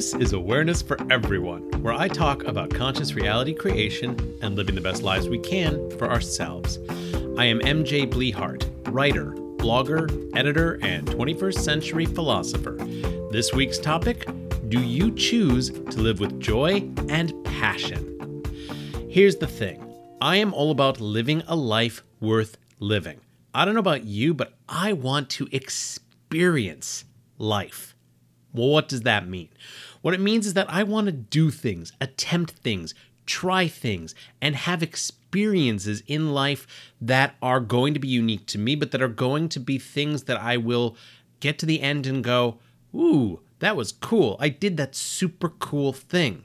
This is Awareness for Everyone, where I talk about conscious reality creation and living the best lives we can for ourselves. I am MJ Blehart, writer, blogger, editor, and 21st century philosopher. This week's topic Do you choose to live with joy and passion? Here's the thing I am all about living a life worth living. I don't know about you, but I want to experience life. Well, what does that mean? What it means is that I want to do things, attempt things, try things, and have experiences in life that are going to be unique to me, but that are going to be things that I will get to the end and go, ooh, that was cool. I did that super cool thing.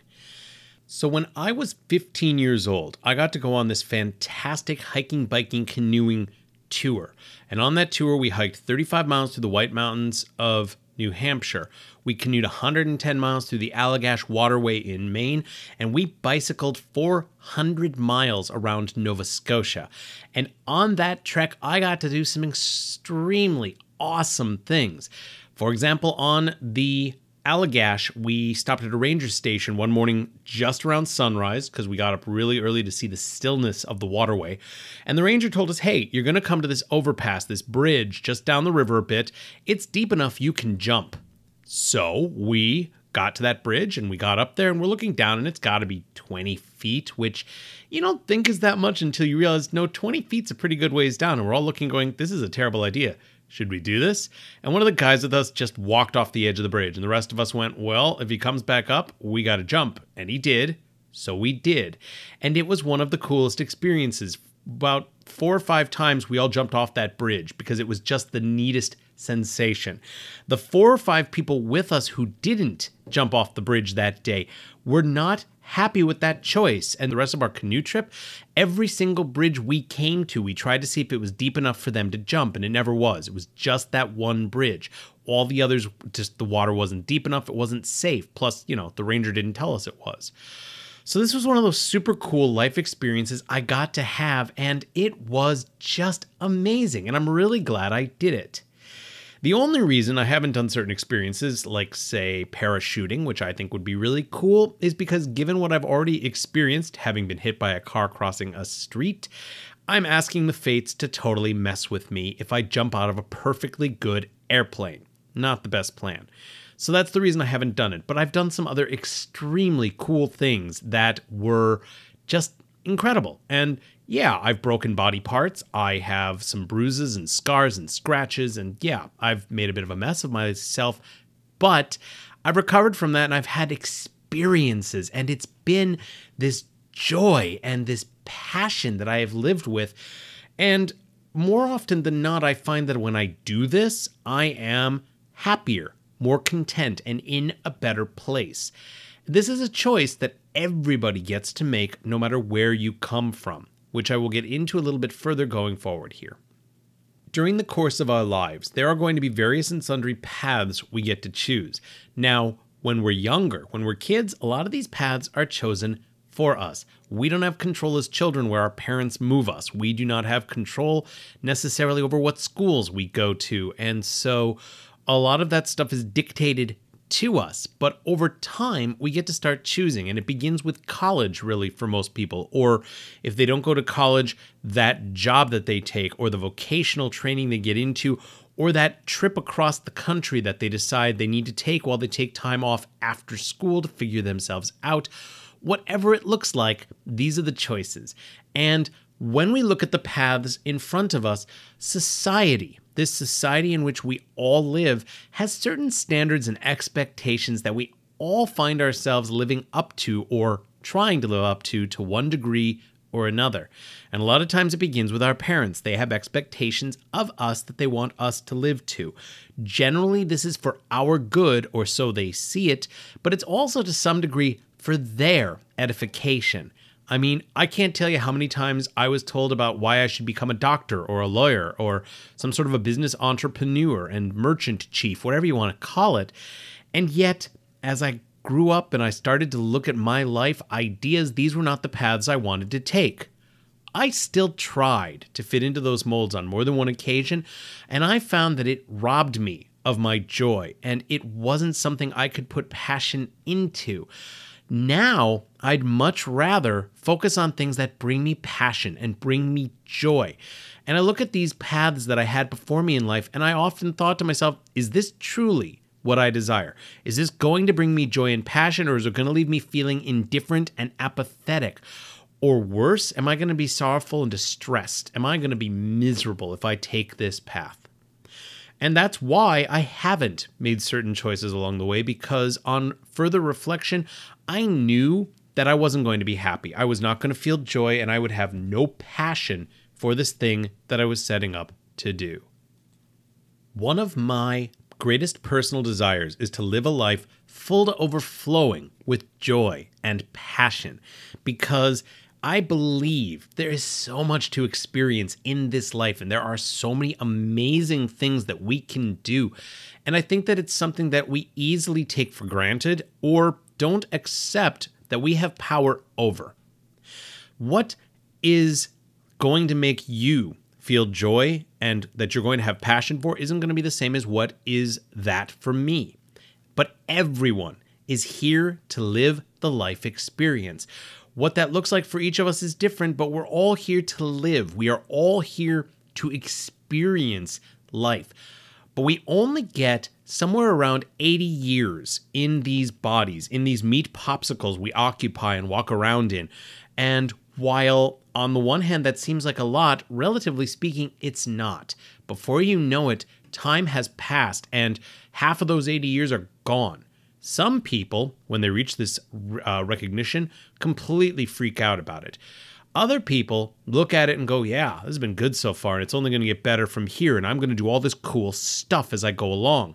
So, when I was 15 years old, I got to go on this fantastic hiking, biking, canoeing tour. And on that tour, we hiked 35 miles through the White Mountains of New Hampshire. We canoed 110 miles through the Allagash Waterway in Maine, and we bicycled 400 miles around Nova Scotia. And on that trek, I got to do some extremely awesome things. For example, on the Allagash, we stopped at a ranger station one morning just around sunrise because we got up really early to see the stillness of the waterway. And the ranger told us, hey, you're going to come to this overpass, this bridge just down the river a bit. It's deep enough you can jump. So we got to that bridge and we got up there and we're looking down and it's got to be 20 feet, which you don't think is that much until you realize no, 20 feet's a pretty good ways down. And we're all looking, going, this is a terrible idea. Should we do this? And one of the guys with us just walked off the edge of the bridge, and the rest of us went, Well, if he comes back up, we got to jump. And he did. So we did. And it was one of the coolest experiences. About four or five times, we all jumped off that bridge because it was just the neatest sensation. The four or five people with us who didn't jump off the bridge that day were not happy with that choice. And the rest of our canoe trip, every single bridge we came to, we tried to see if it was deep enough for them to jump, and it never was. It was just that one bridge. All the others, just the water wasn't deep enough, it wasn't safe. Plus, you know, the ranger didn't tell us it was. So, this was one of those super cool life experiences I got to have, and it was just amazing. And I'm really glad I did it. The only reason I haven't done certain experiences, like, say, parachuting, which I think would be really cool, is because given what I've already experienced, having been hit by a car crossing a street, I'm asking the fates to totally mess with me if I jump out of a perfectly good airplane. Not the best plan. So that's the reason I haven't done it. But I've done some other extremely cool things that were just incredible. And yeah, I've broken body parts. I have some bruises and scars and scratches. And yeah, I've made a bit of a mess of myself. But I've recovered from that and I've had experiences. And it's been this joy and this passion that I have lived with. And more often than not, I find that when I do this, I am happier, more content, and in a better place. This is a choice that everybody gets to make no matter where you come from which I will get into a little bit further going forward here. During the course of our lives, there are going to be various and sundry paths we get to choose. Now, when we're younger, when we're kids, a lot of these paths are chosen for us. We don't have control as children where our parents move us. We do not have control necessarily over what schools we go to. And so a lot of that stuff is dictated to us. But over time, we get to start choosing. And it begins with college, really, for most people. Or if they don't go to college, that job that they take, or the vocational training they get into, or that trip across the country that they decide they need to take while they take time off after school to figure themselves out. Whatever it looks like, these are the choices. And when we look at the paths in front of us, society, this society in which we all live has certain standards and expectations that we all find ourselves living up to or trying to live up to to one degree or another. And a lot of times it begins with our parents. They have expectations of us that they want us to live to. Generally, this is for our good, or so they see it, but it's also to some degree for their edification. I mean, I can't tell you how many times I was told about why I should become a doctor or a lawyer or some sort of a business entrepreneur and merchant chief, whatever you want to call it. And yet, as I grew up and I started to look at my life ideas, these were not the paths I wanted to take. I still tried to fit into those molds on more than one occasion, and I found that it robbed me of my joy, and it wasn't something I could put passion into. Now, I'd much rather focus on things that bring me passion and bring me joy. And I look at these paths that I had before me in life, and I often thought to myself, is this truly what I desire? Is this going to bring me joy and passion, or is it going to leave me feeling indifferent and apathetic? Or worse, am I going to be sorrowful and distressed? Am I going to be miserable if I take this path? And that's why I haven't made certain choices along the way because on further reflection, I knew that I wasn't going to be happy. I was not going to feel joy and I would have no passion for this thing that I was setting up to do. One of my greatest personal desires is to live a life full to overflowing with joy and passion because I believe there is so much to experience in this life, and there are so many amazing things that we can do. And I think that it's something that we easily take for granted or don't accept that we have power over. What is going to make you feel joy and that you're going to have passion for isn't going to be the same as what is that for me. But everyone is here to live the life experience. What that looks like for each of us is different, but we're all here to live. We are all here to experience life. But we only get somewhere around 80 years in these bodies, in these meat popsicles we occupy and walk around in. And while on the one hand that seems like a lot, relatively speaking, it's not. Before you know it, time has passed and half of those 80 years are gone. Some people, when they reach this uh, recognition, completely freak out about it. Other people look at it and go, Yeah, this has been good so far, and it's only going to get better from here, and I'm going to do all this cool stuff as I go along.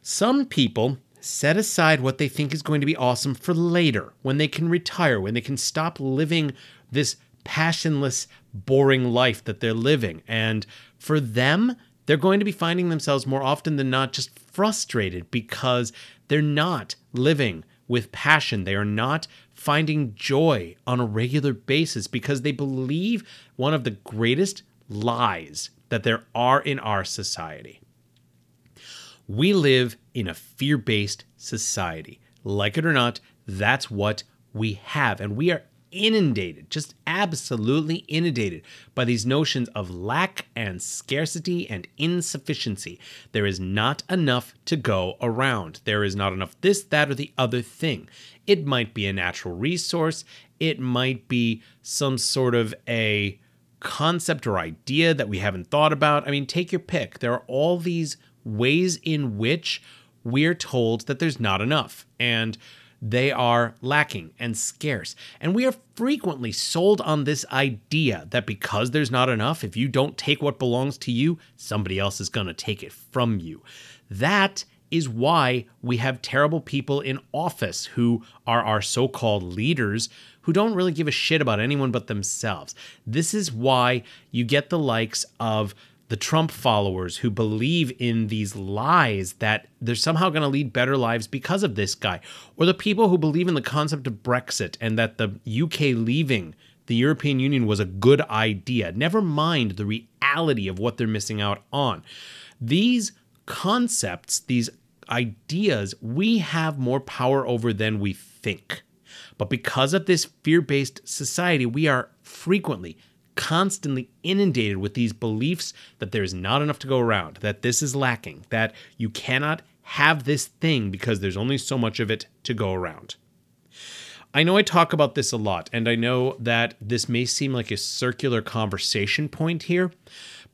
Some people set aside what they think is going to be awesome for later, when they can retire, when they can stop living this passionless, boring life that they're living. And for them, they're going to be finding themselves more often than not just frustrated because they're not living with passion. They are not finding joy on a regular basis because they believe one of the greatest lies that there are in our society. We live in a fear based society. Like it or not, that's what we have. And we are inundated, just absolutely inundated by these notions of lack and scarcity and insufficiency. There is not enough to go around. There is not enough this, that, or the other thing. It might be a natural resource, it might be some sort of a concept or idea that we haven't thought about. I mean, take your pick. There are all these ways in which we're told that there's not enough. And they are lacking and scarce. And we are frequently sold on this idea that because there's not enough, if you don't take what belongs to you, somebody else is going to take it from you. That is why we have terrible people in office who are our so called leaders who don't really give a shit about anyone but themselves. This is why you get the likes of the Trump followers who believe in these lies that they're somehow going to lead better lives because of this guy, or the people who believe in the concept of Brexit and that the UK leaving the European Union was a good idea. Never mind the reality of what they're missing out on. These concepts, these ideas, we have more power over than we think. But because of this fear based society, we are frequently constantly inundated with these beliefs that there is not enough to go around, that this is lacking, that you cannot have this thing because there's only so much of it to go around. I know I talk about this a lot, and I know that this may seem like a circular conversation point here,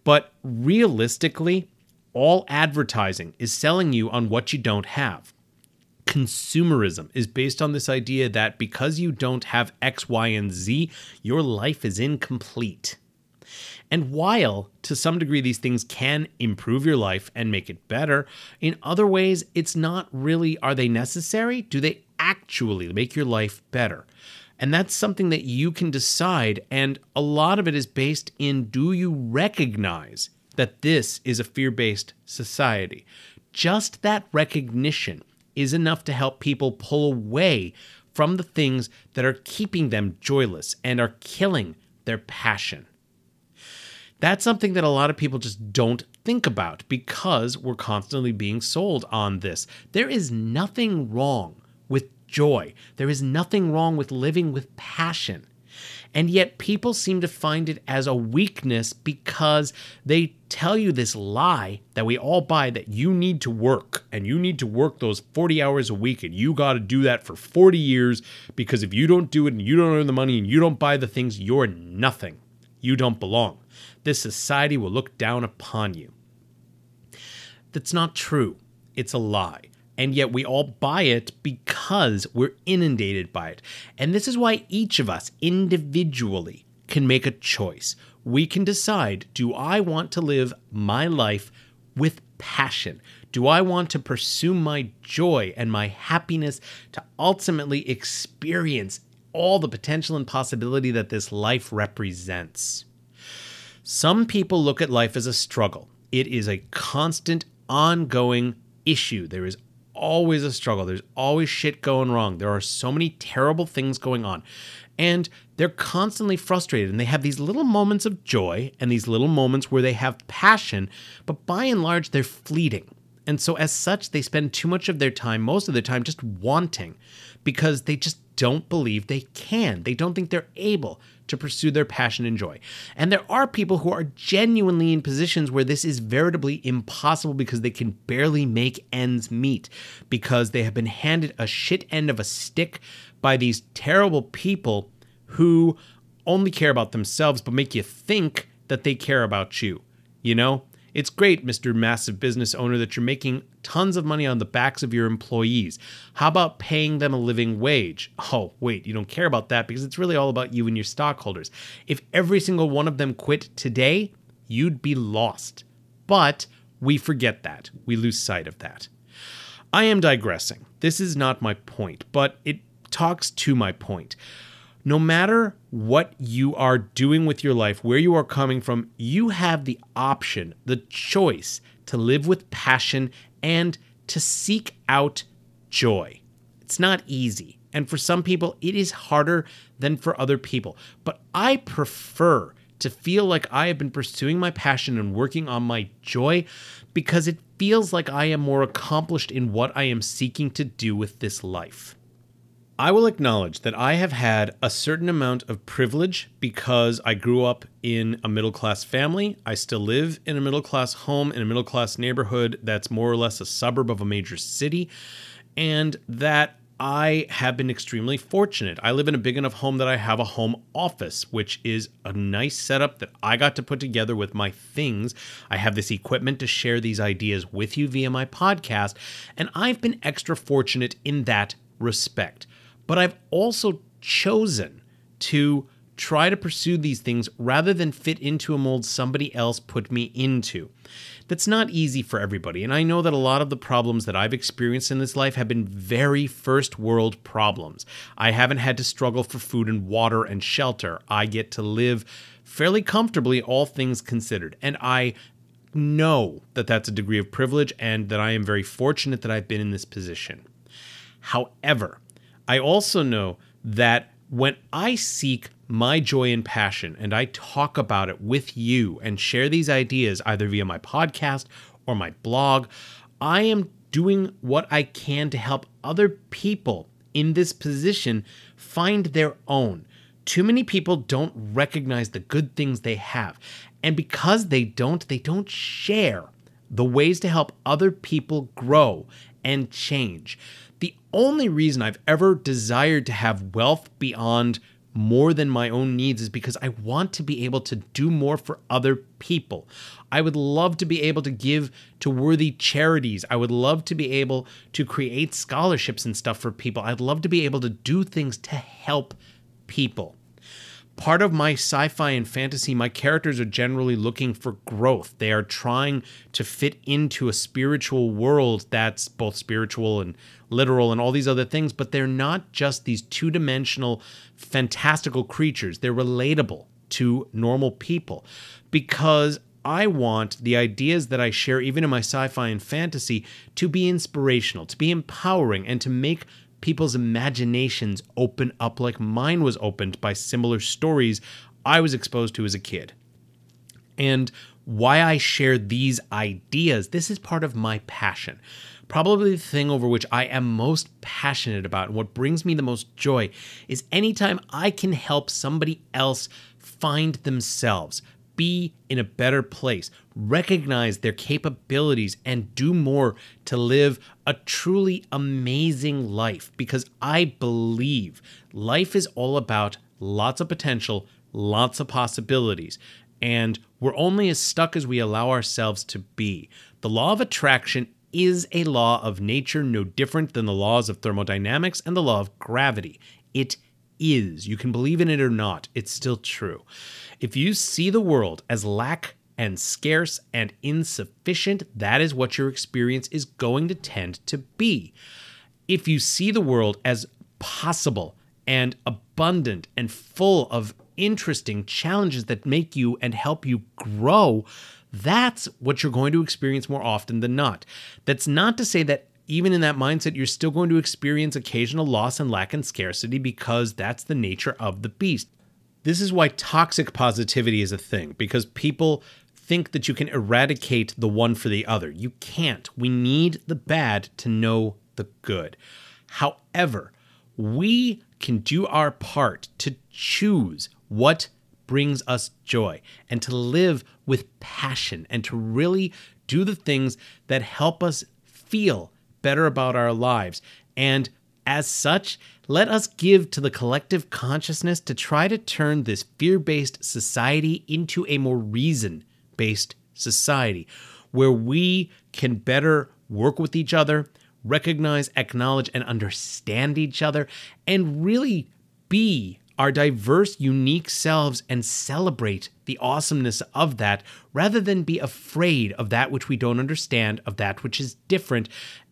but realistically, all advertising is selling you on what you don't have consumerism is based on this idea that because you don't have X, Y, and Z, your life is incomplete. And while to some degree these things can improve your life and make it better, in other ways, it's not really are they necessary? Do they actually make your life better? And that's something that you can decide. And a lot of it is based in do you recognize that this is a fear based society? Just that recognition is enough to help people pull away from the things that are keeping them joyless and are killing their passion. That's something that a lot of people just don't think about because we're constantly being sold on this. There is nothing wrong with joy, there is nothing wrong with living with passion. And yet, people seem to find it as a weakness because they tell you this lie that we all buy that you need to work and you need to work those 40 hours a week and you got to do that for 40 years because if you don't do it and you don't earn the money and you don't buy the things, you're nothing. You don't belong. This society will look down upon you. That's not true. It's a lie and yet we all buy it because we're inundated by it. And this is why each of us individually can make a choice. We can decide do I want to live my life with passion? Do I want to pursue my joy and my happiness to ultimately experience all the potential and possibility that this life represents? Some people look at life as a struggle. It is a constant, ongoing issue. There is always a struggle. There's always shit going wrong. There are so many terrible things going on. And they're constantly frustrated and they have these little moments of joy and these little moments where they have passion, but by and large, they're fleeting. And so, as such, they spend too much of their time, most of their time, just wanting because they just don't believe they can. They don't think they're able to pursue their passion and joy. And there are people who are genuinely in positions where this is veritably impossible because they can barely make ends meet, because they have been handed a shit end of a stick by these terrible people who only care about themselves but make you think that they care about you. You know? It's great, Mr. Massive Business Owner, that you're making tons of money on the backs of your employees. How about paying them a living wage? Oh, wait, you don't care about that because it's really all about you and your stockholders. If every single one of them quit today, you'd be lost. But we forget that. We lose sight of that. I am digressing. This is not my point, but it talks to my point no matter what you are doing with your life, where you are coming from, you have the option, the choice to live with passion and to seek out joy. It's not easy. And for some people, it is harder than for other people. But I prefer to feel like I have been pursuing my passion and working on my joy because it feels like I am more accomplished in what I am seeking to do with this life. I will acknowledge that I have had a certain amount of privilege because I grew up in a middle class family. I still live in a middle class home in a middle class neighborhood that's more or less a suburb of a major city. And that I have been extremely fortunate. I live in a big enough home that I have a home office, which is a nice setup that I got to put together with my things. I have this equipment to share these ideas with you via my podcast, and I've been extra fortunate in that respect. But I've also chosen to try to pursue these things rather than fit into a mold somebody else put me into. That's not easy for everybody, and I know that a lot of the problems that I've experienced in this life have been very first world problems. I haven't had to struggle for food and water and shelter. I get to live fairly comfortably, all things considered, and I know that that's a degree of privilege and that I am very fortunate that I've been in this position. However, I also know that when I seek my joy and passion and I talk about it with you and share these ideas either via my podcast or my blog, I am doing what I can to help other people in this position find their own. Too many people don't recognize the good things they have. And because they don't, they don't share the ways to help other people grow and change. The only reason I've ever desired to have wealth beyond more than my own needs is because I want to be able to do more for other people. I would love to be able to give to worthy charities. I would love to be able to create scholarships and stuff for people. I'd love to be able to do things to help people part of my sci fi and fantasy, my characters are generally looking for growth. They are trying to fit into a spiritual world that's both spiritual and literal and all these other things, but they're not just these two dimensional, fantastical creatures. They're relatable to normal people because I want the ideas that I share, even in my sci fi and fantasy, to be inspirational, to be empowering, and to make people's imaginations open up like mine was opened by similar stories I was exposed to as a kid. And why I share these ideas. This is part of my passion. Probably the thing over which I am most passionate about and what brings me the most joy is anytime I can help somebody else find themselves, be in a better place, recognize their capabilities, and do more to live a truly amazing life. Because I believe life is all about lots of potential, lots of possibilities, and we're only as stuck as we allow ourselves to be. The law of attraction is a law of nature no different than the laws of thermodynamics and the law of gravity. It is. You can believe in it or not, it's still true. If you see the world as lack and scarce and insufficient, that is what your experience is going to tend to be. If you see the world as possible and abundant and full of interesting challenges that make you and help you grow, that's what you're going to experience more often than not. That's not to say that even in that mindset, you're still going to experience occasional loss and lack and scarcity because that's the nature of the beast. This is why toxic positivity is a thing, because people think that you can eradicate the one for the other. You can't. We need the bad to know the good. However, we can do our part to choose what brings us joy and to live with passion and to really do the things that help us feel better about our lives. And as such, let us give to the collective consciousness to try to turn this fear based society into a more reason based society where we can better work with each other, recognize, acknowledge, and understand each other, and really be our diverse, unique selves and celebrate the awesomeness of that rather than be afraid of that which we don't understand, of that which is different,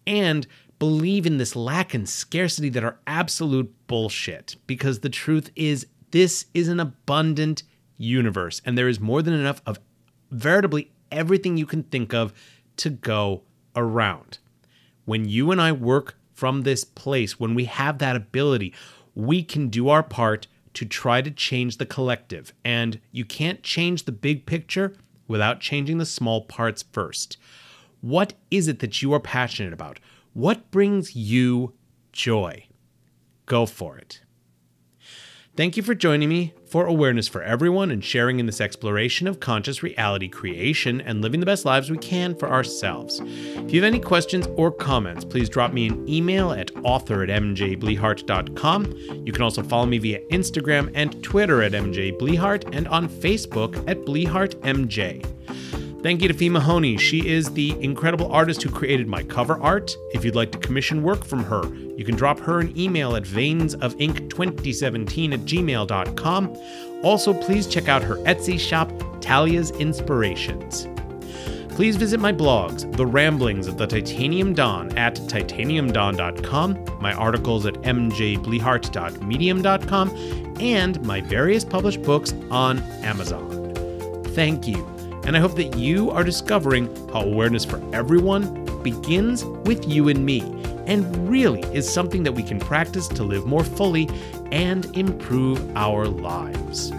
and believe in this lack and scarcity that are absolute bullshit. Because the truth is, this is an abundant universe, and there is more than enough of veritably everything you can think of to go around. When you and I work from this place, when we have that ability, we can do our part to try to change the collective. And you can't change the big picture without changing the small parts first. What is it that you are passionate about? What brings you joy? Go for it. Thank you for joining me for Awareness for Everyone and sharing in this exploration of conscious reality creation and living the best lives we can for ourselves. If you have any questions or comments, please drop me an email at author at mjblehart.com. You can also follow me via Instagram and Twitter at mjblehart and on Facebook at blehartmj. Thank you to Fee Mahoney. She is the incredible artist who created my cover art. If you'd like to commission work from her, you can drop her an email at veinsofink2017 at gmail.com. Also, please check out her Etsy shop, Talia's Inspirations. Please visit my blogs, The Ramblings of the Titanium Dawn at titaniumdawn.com, my articles at mjblehart.medium.com, and my various published books on Amazon. Thank you and I hope that you are discovering how awareness for everyone begins with you and me, and really is something that we can practice to live more fully and improve our lives.